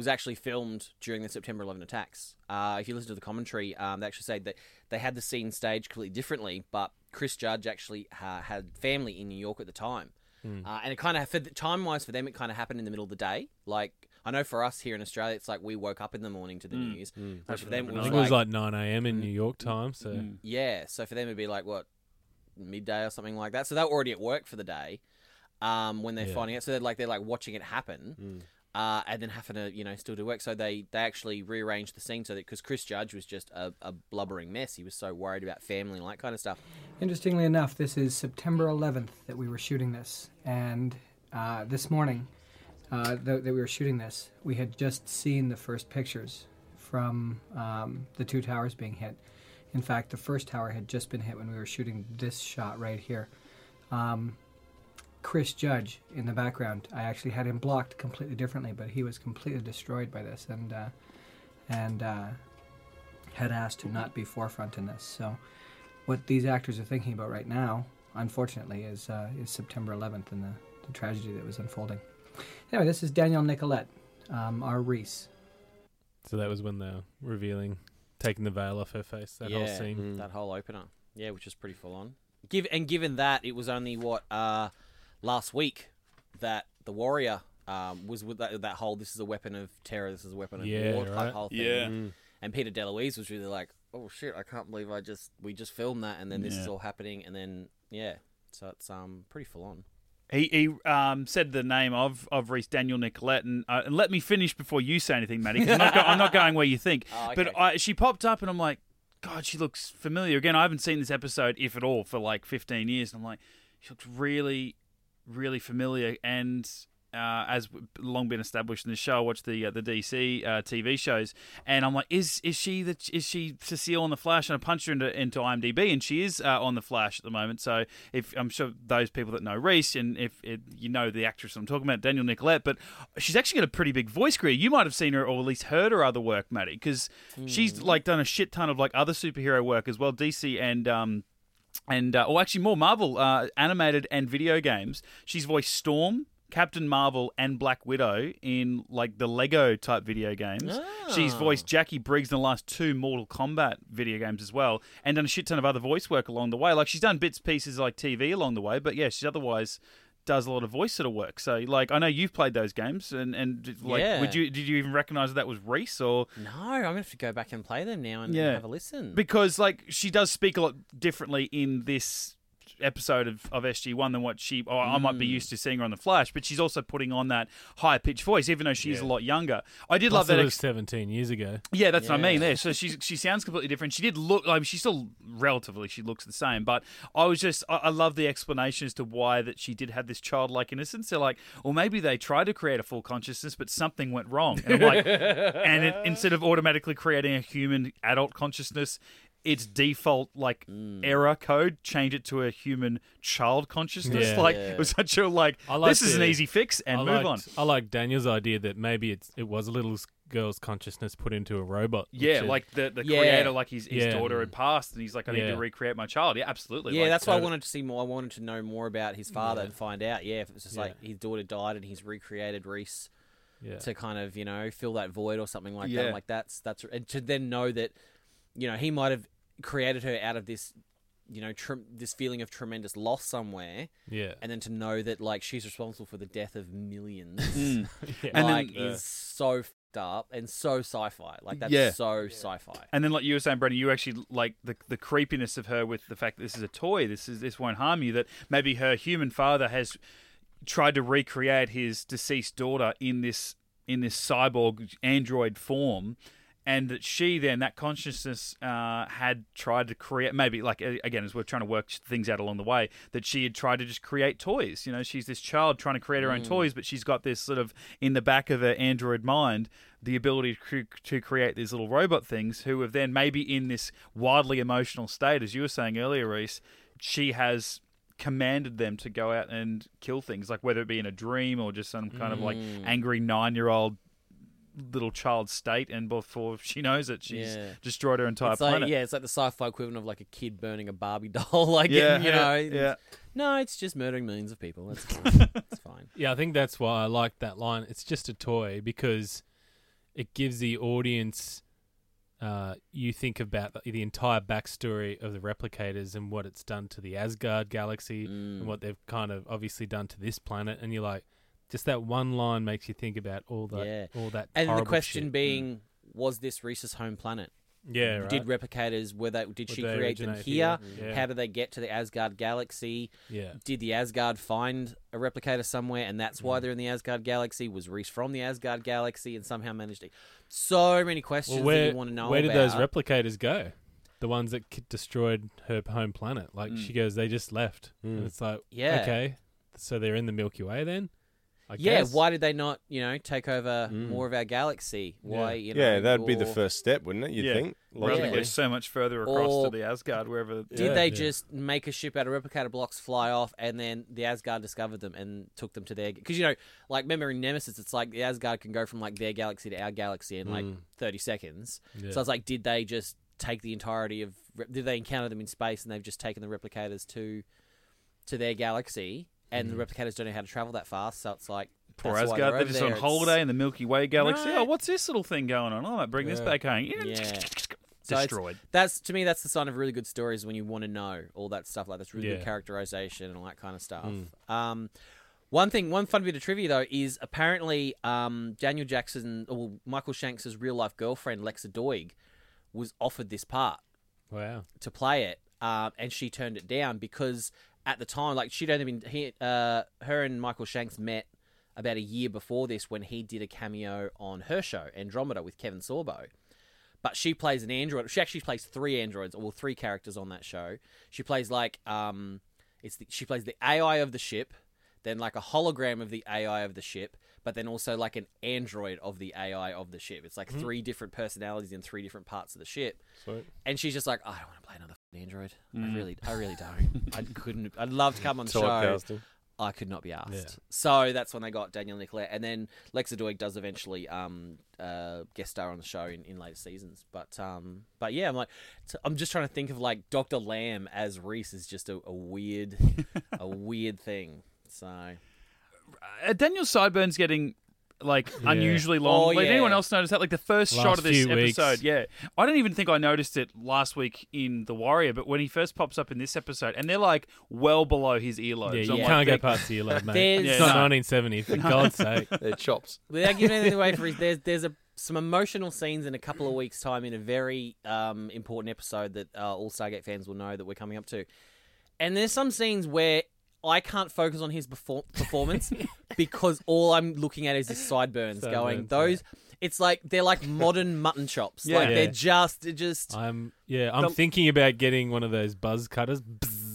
was actually filmed during the September 11 attacks. Uh, if you listen to the commentary, um, they actually say that they had the scene staged completely differently, but Chris Judge actually uh, had family in New York at the time. Uh, and it kind of, for time wise for them, it kind of happened in the middle of the day. Like, I know for us here in Australia, it's like we woke up in the morning to the news. But for them, it I was think it was like, like 9 a.m. in New York time. So yeah, so for them it'd be like what midday or something like that. So they're already at work for the day um, when they're Yeah. finding it. So they're like they're like watching it happen, uh, and then having to you know still do work. So they they actually rearranged the scene so that because Chris Judge was just a, a blubbering mess. He was so worried about family and that kind of stuff. Interestingly enough, this is September 11th that we were shooting this, and uh, this morning uh, that, that we were shooting this, we had just seen the first pictures from um, the two towers being hit. In fact, the first tower had just been hit when we were shooting this shot right here. Um, Chris Judge in the background, I actually had him blocked completely differently, but he was completely destroyed by this, and uh, and uh, had asked to not be forefront in this. So what these actors are thinking about right now, unfortunately, is uh, is September 11th and the, the tragedy that was unfolding. Anyway, this is Danielle Nicolet, um, our Reese. so that was when they were revealing, taking the veil off her face. That whole yeah, scene. that whole opener, yeah, which is pretty full on. Give and given that it was only what uh, last week that the warrior um, was with that, that whole "this is a weapon of terror, this is a weapon of Yeah, war" type right. whole thing. Yeah. And Peter DeLuise was really like, "Oh shit, I can't believe I just we just filmed that, and then this is all happening, and then yeah, so it's um pretty full on." He, he um, said the name of, of Reese Danielle Nicolet, and, uh, and let me finish before you say anything, Maddie. 'cause I'm, not go- I'm not going where you think. Oh, But. I, she popped up, and I'm like, God, she looks familiar. Again, I haven't seen this episode, if at all, for like 15 years. And I'm like, she looks really, really familiar. And uh, as long been established in the show, I watch the uh, the DC uh, TV shows, and I'm like, is is she the is she Cecile on the Flash? And I punched her into into IMDb, and she is uh, on the Flash at the moment. So if I'm sure those people that know Reese, and if it, you know the actress I'm talking about, Danielle Nicolet, but she's actually got a pretty big voice career. You might have seen her or at least heard her other work, Maddie, because she's like done a shit ton of like other superhero work as well, DC and um and uh, or actually more Marvel uh, animated and video games. She's voiced Storm, Captain Marvel, and Black Widow in like the Lego type video games. She's Ah. voiced Jacqui Briggs in the last two Mortal Kombat video games as well, and done a shit ton of other voice work along the way. Like she's done bits pieces like TV along the way, but yeah, she's otherwise does a lot of voice sort of work. So like I know you've played those games, and and like Yeah. would you did you even recognize that, that was Reese or? No, I'm gonna have to go back and play them now and Yeah. have a listen. because like she does speak a lot differently in this episode of, of SG1 than what she I might be Mm. used to seeing her on the Flash, but she's also putting on that high pitched voice, even though she's a lot younger. I did love Plus, that. it was Ex- 17 years ago. yeah, that's what I mean. There, so she's she sounds completely different. She did look like she still relatively she looks the same, but I was just I, I love the explanation as to why that she did have this childlike innocence. They're like, well, maybe they tried to create a full consciousness, but something went wrong. And I'm like, and it, instead of automatically creating a human adult consciousness. Its default like Mm. error code, change it to a human child consciousness. Yeah. Like Yeah. it was such a like. This is an easy fix, and I move liked, on. I like Daniel's idea that maybe it's it was a little girl's consciousness put into a robot. which Yeah, is- like the, the Yeah. creator, like his, his Yeah. daughter had passed, and he's like, I need to recreate my child. Yeah, absolutely. yeah, Like, that's why I wanted to see more. I wanted to know more about his father Yeah. and find out. Yeah, if it was just Yeah. like his daughter died and he's recreated Reese yeah. to kind of you know fill that void or something like Yeah. that. Like that's that's and to then know that you know he might have created her out of this you know tr- this feeling of tremendous loss somewhere, yeah. and then to know that like she's responsible for the death of millions, Mm. Yeah. And then- like is so f***ed up and so sci-fi. Like that's Yeah. so sci-fi. And then, like you were saying, Brendan, you actually like the the creepiness of her with the fact that this is a toy. This is this won't harm you. That maybe her human father has tried to recreate his deceased daughter in this in this cyborg android form. And that she then, that consciousness, uh, had tried to create, maybe like, again, as we're trying to work things out along the way, that she had tried to just create toys. You know, she's this child trying to create her own toys, but she's got this sort of, in the back of her android mind, the ability to, to create these little robot things who have then maybe in this wildly emotional state, as you were saying earlier, Reese, she has commanded them to go out and kill things, like whether it be in a dream or just some kind of like angry nine year old little child state, and before she knows it, she's Yeah. destroyed her entire It's like planet. yeah, it's like the sci-fi equivalent of like a kid burning a Barbie doll. like yeah, and, you know, yeah. no, it's just murdering millions of people. That's fine. it's fine. Yeah, I think that's why I like that line. It's just a toy because it gives the audience. Uh, you think about the, the entire backstory of the replicators and what it's done to the Asgard galaxy Mm. and what they've kind of obviously done to this planet, and you're like, just that one line makes you think about all that, Yeah. all that. And the question shit. being, was this Reese's home planet? yeah, right. Did replicators were they? Did Would she they create them here? here? Yeah. How did they get to the Asgard galaxy? yeah, Did the Asgard find a replicator somewhere, and that's Mm. why they're in the Asgard galaxy? Was Reese from the Asgard galaxy and somehow managed to? So many questions well, where that you want to know where did about. those replicators go? The ones that destroyed her home planet. Like she goes, they just left, and Mm. it's like, Yeah. okay, so they're in the Milky Way then. I yeah, guess. why did they not, you know, take over Mm. more of our galaxy? Why, you know, Yeah, that'd be the or first step, wouldn't it? You'd Yeah. think. Rather than Yeah. go so much further across Or- to the Asgard, wherever. Did Yeah. they Yeah. just make a ship out of replicator blocks, fly off, and then the Asgard discovered them and took them to their? Because you know, like remember in Nemesis, it's like the Asgard can go from like their galaxy to our galaxy in like Mm. thirty seconds. Yeah. So it's like, did they just take the entirety of? Did they encounter them in space and they've just taken the replicators to to their galaxy? And the replicators don't know how to travel that fast, so it's like Poor Asgard, they're they're just there. on It's- holiday in the Milky Way galaxy. Right. Oh, what's this little thing going on? I might bring this back home. Yeah. So it's- Destroyed. That's to me. That's the sign of really good stories when you want to know all that stuff. Like that's really good characterization and all that kind of stuff. Um, one thing, one fun bit of trivia though is apparently um, Daniel Jackson or Michael Shanks' real life girlfriend Lexa Doig was offered this part wow. to play it, um, and she turned it down because at the time, like she'd only been he, uh, her and Michael Shanks met about a year before this when he did a cameo on her show Andromeda with Kevin Sorbo. But she plays an android. She actually plays three androids, or three characters on that show. She plays like um, it's the, she plays the AI of the ship, then like a hologram of the AI of the ship, but then also like an android of the AI of the ship. It's like three different personalities in three different parts of the ship. Sweet. And she's just like, I don't want to play another f***ing android. I really, I really don't. I couldn't. I'd love to come on the show. Typecasting. I could not be asked. Yeah. So that's when they got Danielle Nicolet, and then Lexa Doig does eventually um, uh, guest star on the show in, in later seasons. But um, but yeah, I'm like, t- I'm just trying to think of like Doctor Lam as Reese is just a, a weird, a weird thing. So Uh, Daniel Sideburns getting like Yeah. unusually long. Oh, like, yeah. anyone else notice that? Like the first Last shot of this few weeks. episode, yeah. I don't even think I noticed it last week in The Warrior, but when he first pops up in this episode, and they're like well below his earlobes. Yeah, I'm you can't they- go past the earlobe, mate. There's- It's not no. 1970, for God's sake. They're chops. without giving anything away for Reese, there's there's a some emotional scenes in a couple of weeks' time in a very um, important episode that uh, all Stargate fans will know that we're coming up to. And there's some scenes where I can't focus on his perfor- performance because all I'm looking at is his sideburns, going Sideburns, those. It's like they're like modern mutton chops. Yeah. Like Yeah. they're just they're just I'm yeah. I'm The- thinking about getting one of those buzz cutters.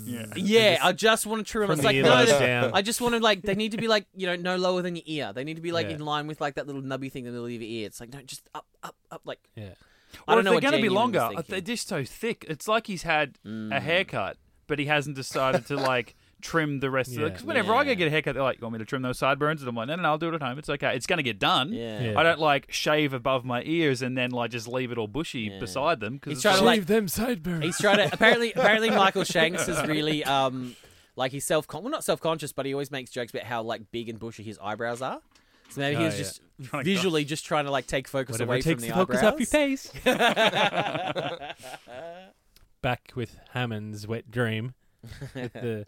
Yeah. yeah. I just want to trim them. It's like the no, they're- down. I just want to like they need to be like you know no lower than your ear. They need to be like Yeah. in line with like that little nubby thing in the middle of your ear. It's like no, just up, up, up. Like Yeah. I Or don't if know they're going to be Jan Newman was longer, they're just so thick. It's like he's had Mm. a haircut, but he hasn't decided to like trim the rest of it. Yeah. Because whenever I Yeah. go get a haircut, they're like, "You want me to trim those sideburns?" And I'm like, "No, no, no I'll do it at home. It's okay. It's going to get done." Yeah. Yeah. I don't like shave above my ears and then like just leave it all bushy Yeah. beside them He's because trying to, like, like- them sideburns. He's trying to apparently apparently Michael Shanks is really um like he's self well not self conscious, but he always makes jokes about how like big and bushy his eyebrows are. So maybe he Oh, was yeah. just Trying to visually just trying to like take focus Whatever away takes from to the focus eyebrows. off your face. Back with Hammond's wet dream with the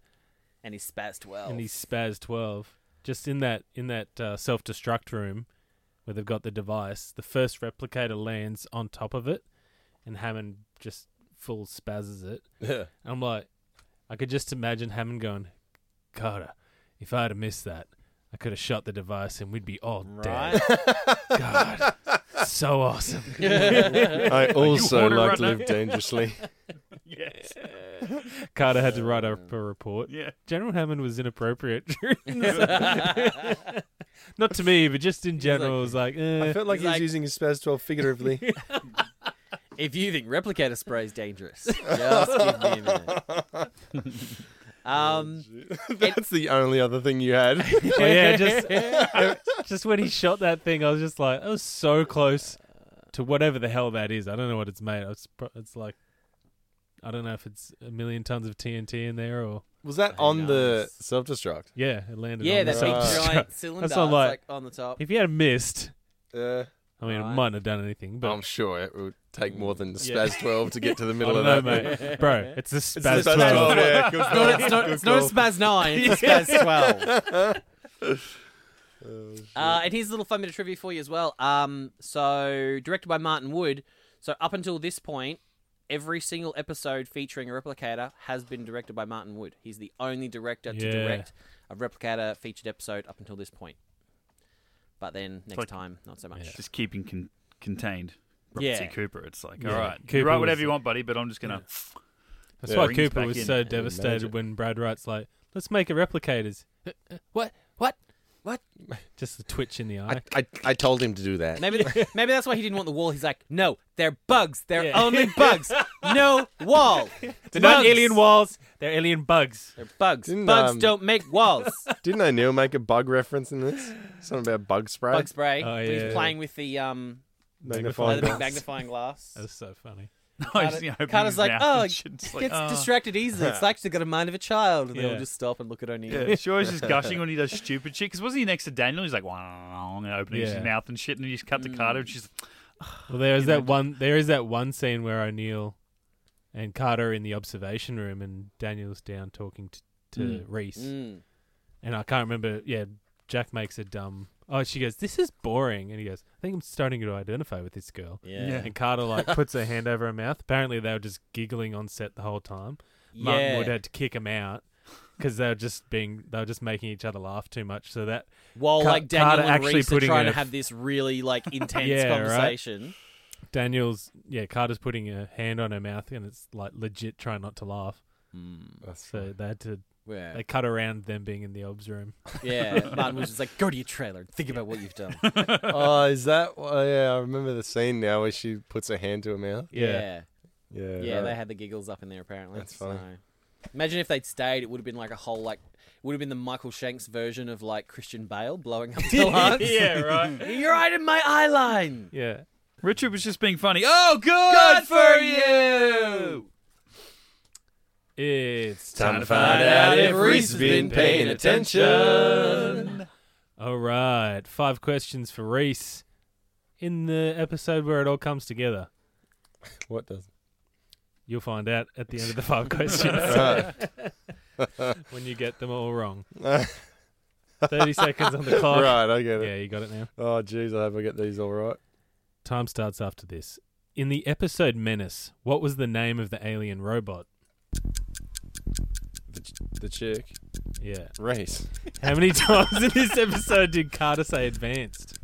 and he's SPAS twelve. and he's SPAS 12 just in that in that uh, self-destruct room where they've got the device the first replicator lands on top of it and hammond just full spazzes it Yeah. i'm like i could just imagine hammond going carter if i'd have missed that i could have shot the device and we'd be all right. dead god so awesome I also water like to runner? live dangerously. yes, carter had to write up a report yeah. general hammond was inappropriate during this. not to me but just in general it was like eh. I felt like He's he was like- using his SPAS 12 figuratively. if you think replicator spray is dangerous, just give me a minute. Um, That's the only other thing you had. Oh, yeah, just just when he shot that thing, I was just like, I was so close to whatever the hell that is. I don't know what it's made. of. It's pro- it's like, I don't know if it's a million tons of TNT in there or Was that Who on the knows? self destruct? yeah, it landed. yeah, on the that big Right. giant cylinder. That's not like- like on the top. If you had missed, Yeah. I mean, Right. it mightn't have done anything. But I'm sure it would take more than the Yeah. SPAS 12 to get to the I middle don't of know, that. mate. Bro, it's a the SPAS SPAS 12. 12, yeah. Good It's not, call. it's not, Good it's not a call. SPAS 9, it's a SPAS 12. Uh, and here's a little fun bit of trivia for you as well. Um, so, directed by Martin Wood. So, up until this point, every single episode featuring a replicator has been directed by Martin Wood. He's the only director to Yeah. direct a replicator featured episode up until this point. But then next like- time, not so much. Yeah. Just keeping con- contained. Robert Yeah. C. Cooper. It's like, Yeah. all right, Cooper you write was- whatever you want, buddy, but I'm just gonna. That's Yeah. why Brings Cooper back was in. so devastated magic. when Brad Wright's like, let's make a replicators. what? What? What? Just the twitch in the eye. I, I told him to do that. Maybe maybe that's why he didn't want the wall. He's like, no, they're bugs. They're Yeah. only bugs. No wall. They're not Bugs. alien walls. They're alien bugs. They're bugs. Didn't, bugs um, don't make walls. Didn't O'Neill make a bug reference in this? Something about bug spray? Bug spray. Oh, He's yeah. playing with the um Magnifying the big glass. magnifying glass. That was so funny. No, Carter- just, you know, opening Carter's like, mouth oh, and shit. It's like, Gets oh. distracted easily. It's like she's got a mind of a child, and Yeah. they'll just stop and look at O'Neill. Yeah, she always just gushing when he does stupid shit. Because wasn't he next to Daniel? He's like, wow, and opening Yeah. his mouth and shit, and he just cut to Mm. Carter, and she's Well, there is that know, one. There is that one scene where O'Neill and Carter are in the observation room, and Daniel's down talking to, to Mm. Reese, Mm. and I can't remember. Yeah, Jack makes a dumb. Oh, she goes, "This is boring," and he goes, "I think I'm starting to identify with this girl." Yeah. Yeah. And Carter like puts her hand over her mouth. Apparently, they were just giggling on set the whole time. Martin Yeah. Wood had to kick him out because they were just being they were just making each other laugh too much. So that While Ca- like Daniel Carter and actually Reese are putting trying to a- have this really like intense Yeah, right. conversation. Daniel's yeah Carter's putting a hand on her mouth and it's like legit trying not to laugh. Hmm. That's So they had to Yeah. they cut around them being in the obs room. yeah. Martin was just like, go to your trailer and think about what you've done. Oh, is that? Oh, yeah, I remember the scene now where she puts her hand to her mouth. Yeah. Yeah, Yeah, right. they had the giggles up in there apparently. That's funny. So- Imagine if they'd stayed, it would have been like a whole like would have been the Michael Shanks version of like Christian Bale blowing up the lungs. yeah, right. You're right in my eye line. Yeah. Richard was just being funny. Oh, good, for you. It's Time to find out if Reese has been paying attention. All right, five questions for Reese in the episode where it all comes together. What does? You'll find out at the end of the five questions when you get them all wrong. Thirty seconds on the clock. right, I get it. Yeah, you got it now. Oh, jeez, I hope I get these all right. Time starts after this. In the episode Menace, what was the name of the alien robot? The, the chick. Yeah. Reese. How many times in this episode did Carter say advanced?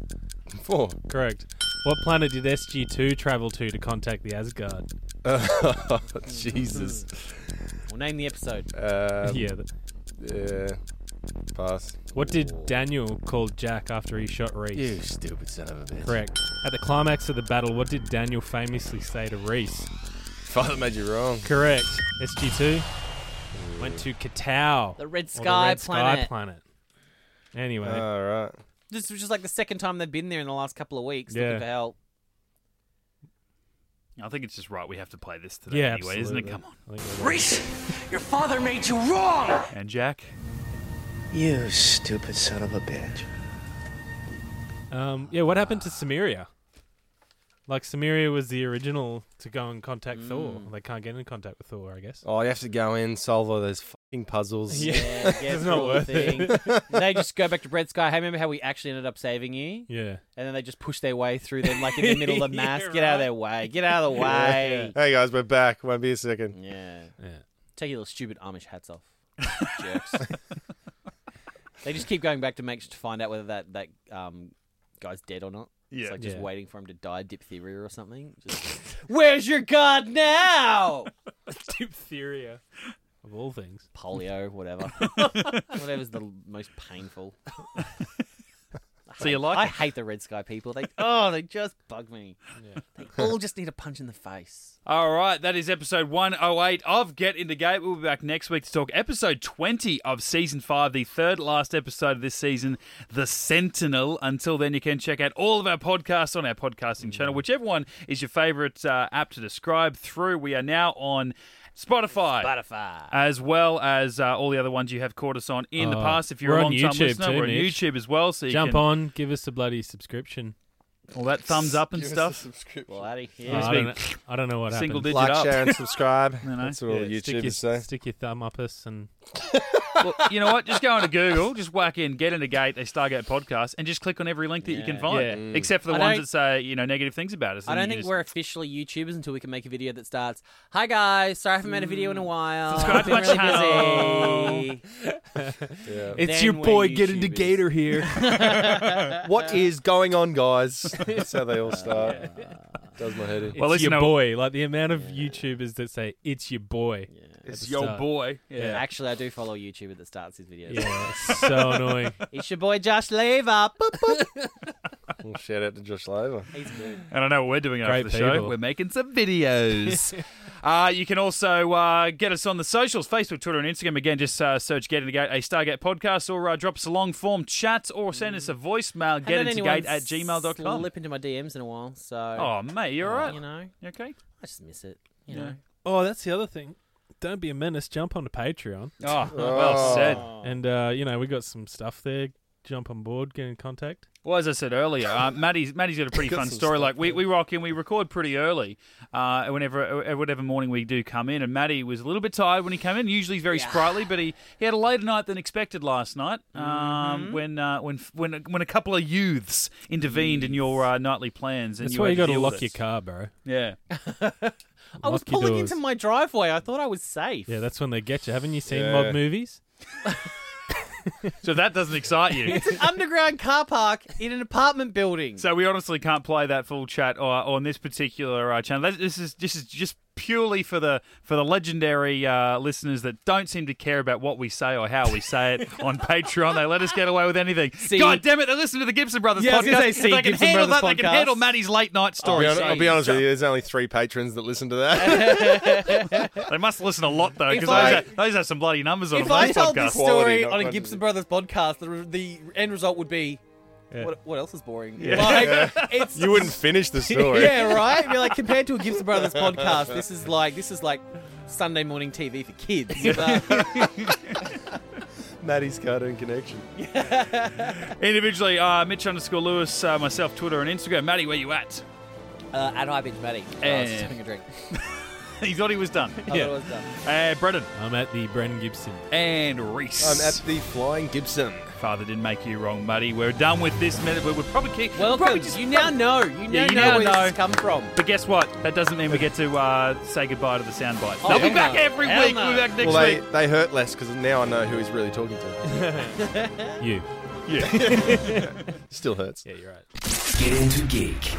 Four. Correct. What planet did SG2 travel to to contact the Asgard? Oh, Jesus. Well, name the episode. Um, yeah. th- Yeah. Pass. What did Daniel call Jack after he shot Reese? You stupid son of a bitch. Correct. At the climax of the battle, what did Daniel famously say to Reese? Father made you wrong. Correct. SG2 went to K'Tau. The Red Sky the Red Planet. Sky Planet. Anyway, All right. This was just like the second time they've been there in the last couple of weeks Yeah. looking for help. I think it's just right we have to play this today yeah, anyway, isn't it? absolutely. Come on. I think we're right. Reese, your father made you wrong! And Jack? You stupid son of a bitch. Um, yeah, what happened to Samaria? Like Cimmeria was the original to go and contact Thor. Mm. They can't get in contact with Thor, I guess. Oh, you have to go in, solve all those fucking puzzles. Yeah. Yeah, It's not all the worth thing. it. they just go back to Red Sky. Hey, remember how we actually ended up saving you? Yeah. And then they just push their way through them like in the middle of the mass. Yeah, Get out of their way. Get out of the way. Hey guys, we're back. Won't be a second. Yeah. Yeah. Take your little stupid Amish hats off. Jerks. they just keep going back to make to find out whether that, that um, guy's dead or not. Yeah. It's like just Yeah. waiting for him to die of diphtheria or something. Just, Where's your god now? Diphtheria. Of all things. Polio, whatever. Whatever's the most painful. So you like I it? hate the Red Sky people. They oh, they just bug me. They all just need a punch in the face. All right, that is episode 108 of Get Into Gate. We'll be back next week to talk episode 20 of season 5, the third last episode of this season, The Sentinel. Until then, you can check out all of our podcasts on our podcasting channel, whichever one is your favorite uh, app to describe through. We are now on Spotify. Spotify. As well as uh, all the other ones you have caught us on in the Oh, past. If you're we're a on long time YouTube listener, too, we're on Mitch. YouTube as well. So you Jump can, on, give us a bloody subscription. all that thumbs up and Give us a stuff. subscription. Bloody Oh, yeah. I, don't know, I don't know what single happened. digit Like, up. share, and subscribe. You know? That's what all the Yeah, stick, your, YouTubers say. stick your thumb up us and well, you know what? Just go into Google, just whack in "Get Into Gate," a Stargate podcast, and just click on every link that you can find, Yeah. Mm. except for the I ones don't- that say you know negative things about us. I don't think just- we're officially YouTubers until we can make a video that starts. Hi guys, sorry I haven't made a video in a while. Subscribe I've my been really Yeah. It's Then your we're boy, Get Into YouTubers. Gator here. what is going on, guys? That's how they all start. Does my head in. it's listen, your no- boy. Like the amount of YouTubers that say it's your boy. Busy. it's your start. boy. Yeah. Yeah. Actually, I do follow a YouTuber that starts his videos. Yeah, it's so annoying. It's your boy Josh Lever. Boop, boop. Well, shout out to Josh Laver. He's good. And I know what we're doing Great after the show. We're making some videos. uh, you can also uh, get us on the socials Facebook, Twitter, and Instagram. Again, just uh, search Get Into Gate, a Stargate podcast, or uh, drop us a long form chat or send us a voicemail, Haven't had anyone getintogate at gmail.com. Slip into my DMs in a while, so Oh, mate, you're right. you know, You okay? I just miss it. You Yeah. know, Oh, that's the other thing. Don't be a menace. Jump onto Patreon, Oh, well said. and uh, you know we got some stuff there. Jump on board, get in contact. Well, as I said earlier, uh, Maddie's Maddie's got a pretty Got fun story. Like we, we rock in, we record pretty early. Uh, whenever uh, whatever morning we do come in, and Maddie was a little bit tired when he came in. Usually he's very sprightly, but he, he had a later night than expected last night. Um, Mm-hmm. when uh, when when when a couple of youths intervened in your uh, nightly plans, and That's you why had you to got to lock your car, bro. Yeah, I was pulling doors. into my driveway. I thought I was safe. Yeah, that's when they get you. Haven't you seen Yeah. mob movies? So that doesn't excite you. It's an underground car park in an apartment building. So we honestly can't play that full chat or, on this particular uh, channel. This is this is just purely for the for the legendary uh, listeners that don't seem to care about what we say or how we say it on Patreon. They let us get away with anything. See- God damn it! They listen to the Gibson Brothers Yeah, I was podcast. say, If see they can Gibson handle Brothers that. They can handle Maddie's late night I'll stories. be, hon- I'll be honest with you. There's only three patrons that listen to that. They must listen a lot though, because those, have- those have some bloody numbers on if them. I Those told podcasts. this story not on a. Gibson Brothers podcast, the, the end result would be Yeah. what, what else is boring? Yeah. Like, it's you wouldn't finish the story. yeah, right. Be like compared to a Gibson Brothers podcast, this is like this is like Sunday morning TV for kids. But, Maddie's Cartoon Connection. Individually, uh, Mitch underscore Lewis, uh, myself, Twitter and Instagram. Maddie, where you at? uh, at High Bench Matty, oh, I was just having a drink. he thought he was done. I thought it was done. Uh, Brendan I'm at the Bren Gibson. and Reese. I'm at the Flying Gibson. Father didn't make you wrong, Muddy. We're done with this minute. We're, we're probably keep. Welcome. probably just, you now know. You now Yeah, you know now where this has come from. But guess what? That doesn't mean we get to uh, say goodbye to the soundbite. Oh, They'll be back no. every Hell week. no. We'll be back next Well, they, week. they hurt less because now I know who he's really talking to. You. Yeah. Still hurts. Yeah, you're right. Get into geek.